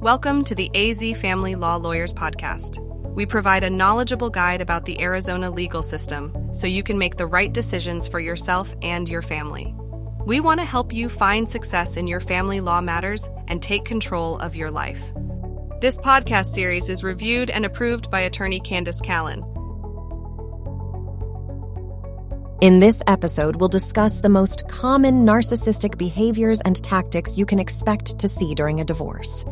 Welcome to the AZ Family Law Lawyers Podcast. We provide a knowledgeable guide about the Arizona legal system so you can make the right decisions for yourself and your family. We want to help you find success in your family law matters and take control of your life. This podcast series is reviewed and approved by attorney Candace Callan. In this episode, we'll discuss the most common narcissistic behaviors and tactics you can expect to see during a divorce.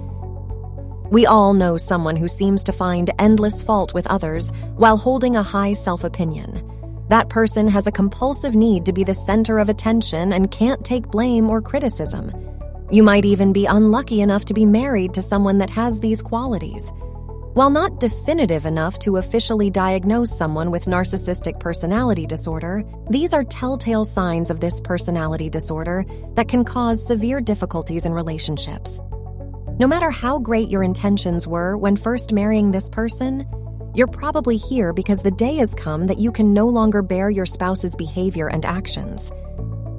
We all know someone who seems to find endless fault with others while holding a high self opinion. That person has a compulsive need to be the center of attention and can't take blame or criticism. You might even be unlucky enough to be married to someone that has these qualities. While not definitive enough to officially diagnose someone with narcissistic personality disorder, these are telltale signs of this personality disorder that can cause severe difficulties in relationships. No matter how great your intentions were when first marrying this person, you're probably here because the day has come that you can no longer bear your spouse's behavior and actions.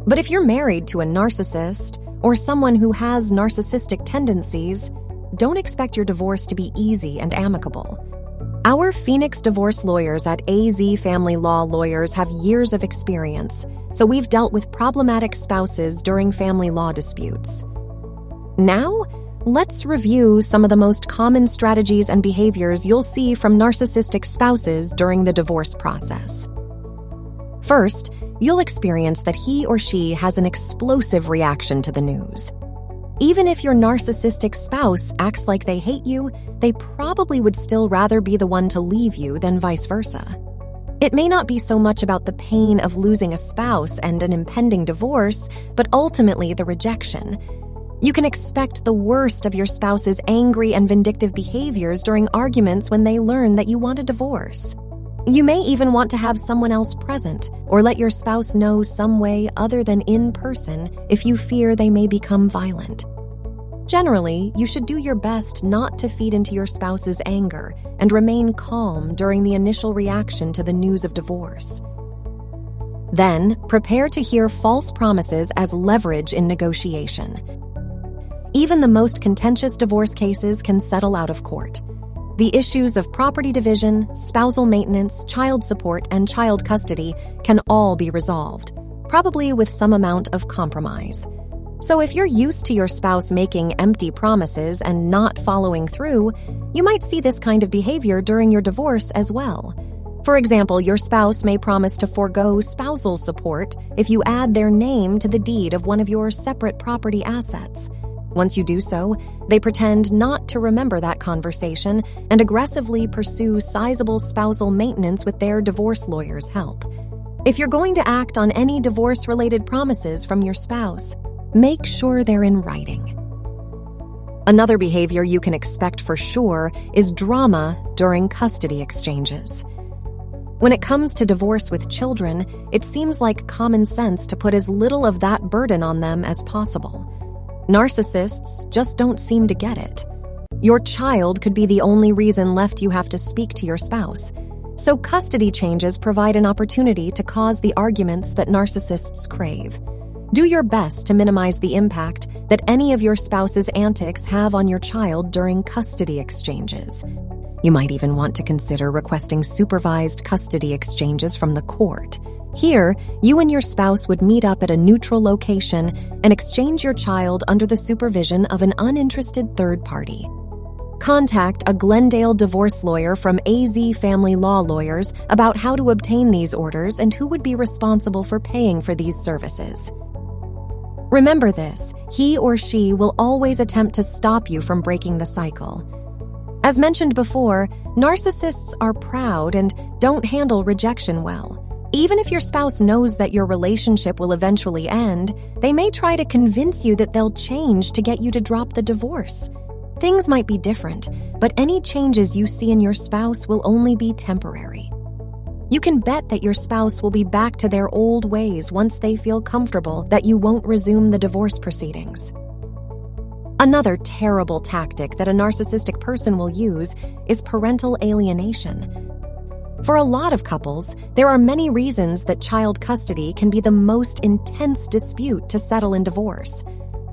But if you're married to a narcissist or someone who has narcissistic tendencies, don't expect your divorce to be easy and amicable. Our Phoenix divorce lawyers at AZ Family Law Lawyers have years of experience, so we've dealt with problematic spouses during family law disputes. Now, Let's review some of the most common strategies and behaviors you'll see from narcissistic spouses during the divorce process. First, you'll experience that he or she has an explosive reaction to the news. Even if your narcissistic spouse acts like they hate you, they probably would still rather be the one to leave you than vice versa. It may not be so much about the pain of losing a spouse and an impending divorce, but ultimately the rejection you can expect the worst of your spouse's angry and vindictive behaviors during arguments when they learn that you want a divorce. You may even want to have someone else present or let your spouse know some way other than in person if you fear they may become violent. Generally, you should do your best not to feed into your spouse's anger and remain calm during the initial reaction to the news of divorce. Then, prepare to hear false promises as leverage in negotiation. Even the most contentious divorce cases can settle out of court. The issues of property division, spousal maintenance, child support, and child custody can all be resolved, probably with some amount of compromise. So, if you're used to your spouse making empty promises and not following through, you might see this kind of behavior during your divorce as well. For example, your spouse may promise to forego spousal support if you add their name to the deed of one of your separate property assets. Once you do so, they pretend not to remember that conversation and aggressively pursue sizable spousal maintenance with their divorce lawyer's help. If you're going to act on any divorce related promises from your spouse, make sure they're in writing. Another behavior you can expect for sure is drama during custody exchanges. When it comes to divorce with children, it seems like common sense to put as little of that burden on them as possible. Narcissists just don't seem to get it. Your child could be the only reason left you have to speak to your spouse. So, custody changes provide an opportunity to cause the arguments that narcissists crave. Do your best to minimize the impact that any of your spouse's antics have on your child during custody exchanges. You might even want to consider requesting supervised custody exchanges from the court. Here, you and your spouse would meet up at a neutral location and exchange your child under the supervision of an uninterested third party. Contact a Glendale divorce lawyer from AZ Family Law Lawyers about how to obtain these orders and who would be responsible for paying for these services. Remember this he or she will always attempt to stop you from breaking the cycle. As mentioned before, narcissists are proud and don't handle rejection well. Even if your spouse knows that your relationship will eventually end, they may try to convince you that they'll change to get you to drop the divorce. Things might be different, but any changes you see in your spouse will only be temporary. You can bet that your spouse will be back to their old ways once they feel comfortable that you won't resume the divorce proceedings. Another terrible tactic that a narcissistic person will use is parental alienation. For a lot of couples, there are many reasons that child custody can be the most intense dispute to settle in divorce.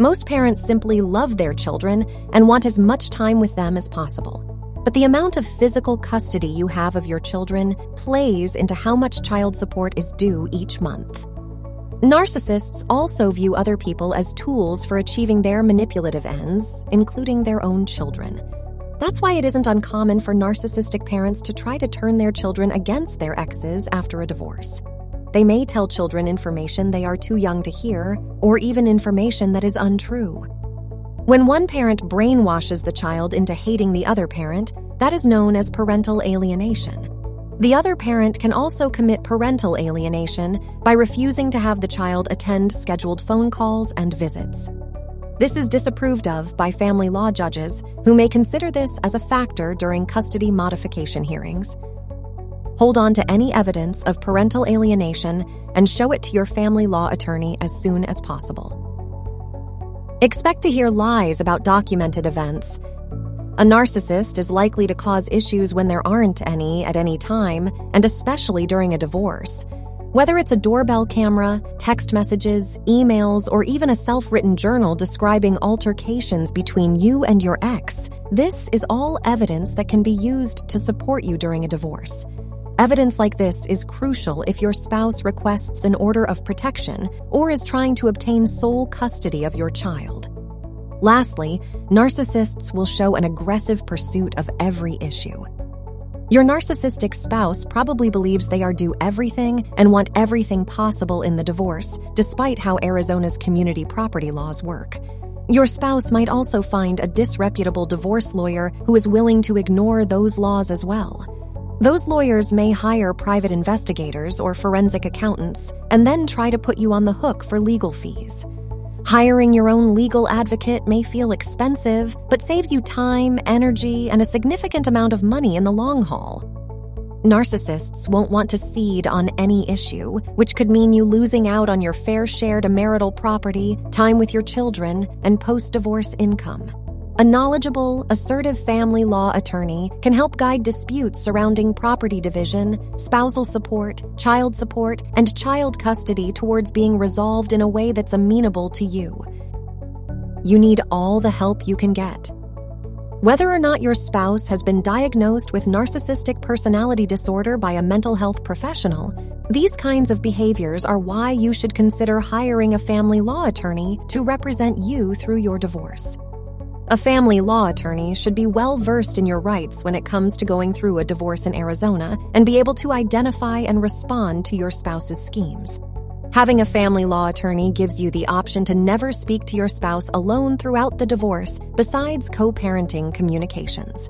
Most parents simply love their children and want as much time with them as possible. But the amount of physical custody you have of your children plays into how much child support is due each month. Narcissists also view other people as tools for achieving their manipulative ends, including their own children. That's why it isn't uncommon for narcissistic parents to try to turn their children against their exes after a divorce. They may tell children information they are too young to hear, or even information that is untrue. When one parent brainwashes the child into hating the other parent, that is known as parental alienation. The other parent can also commit parental alienation by refusing to have the child attend scheduled phone calls and visits. This is disapproved of by family law judges who may consider this as a factor during custody modification hearings. Hold on to any evidence of parental alienation and show it to your family law attorney as soon as possible. Expect to hear lies about documented events. A narcissist is likely to cause issues when there aren't any at any time, and especially during a divorce. Whether it's a doorbell camera, text messages, emails, or even a self written journal describing altercations between you and your ex, this is all evidence that can be used to support you during a divorce. Evidence like this is crucial if your spouse requests an order of protection or is trying to obtain sole custody of your child. Lastly, narcissists will show an aggressive pursuit of every issue. Your narcissistic spouse probably believes they are due everything and want everything possible in the divorce, despite how Arizona's community property laws work. Your spouse might also find a disreputable divorce lawyer who is willing to ignore those laws as well. Those lawyers may hire private investigators or forensic accountants and then try to put you on the hook for legal fees. Hiring your own legal advocate may feel expensive, but saves you time, energy, and a significant amount of money in the long haul. Narcissists won't want to cede on any issue, which could mean you losing out on your fair share to marital property, time with your children, and post divorce income. A knowledgeable, assertive family law attorney can help guide disputes surrounding property division, spousal support, child support, and child custody towards being resolved in a way that's amenable to you. You need all the help you can get. Whether or not your spouse has been diagnosed with narcissistic personality disorder by a mental health professional, these kinds of behaviors are why you should consider hiring a family law attorney to represent you through your divorce. A family law attorney should be well versed in your rights when it comes to going through a divorce in Arizona and be able to identify and respond to your spouse's schemes. Having a family law attorney gives you the option to never speak to your spouse alone throughout the divorce, besides co parenting communications.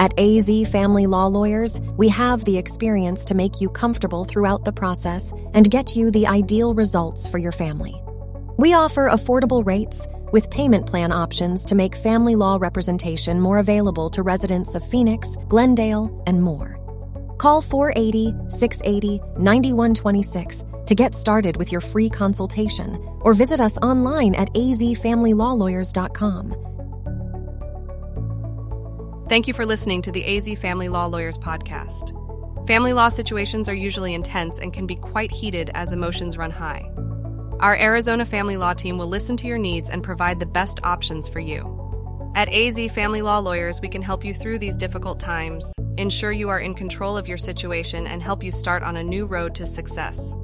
At AZ Family Law Lawyers, we have the experience to make you comfortable throughout the process and get you the ideal results for your family. We offer affordable rates with payment plan options to make family law representation more available to residents of Phoenix, Glendale, and more. Call 480 680 9126 to get started with your free consultation or visit us online at azfamilylawlawyers.com. Thank you for listening to the AZ Family Law Lawyers podcast. Family law situations are usually intense and can be quite heated as emotions run high. Our Arizona family law team will listen to your needs and provide the best options for you. At AZ Family Law Lawyers, we can help you through these difficult times, ensure you are in control of your situation, and help you start on a new road to success.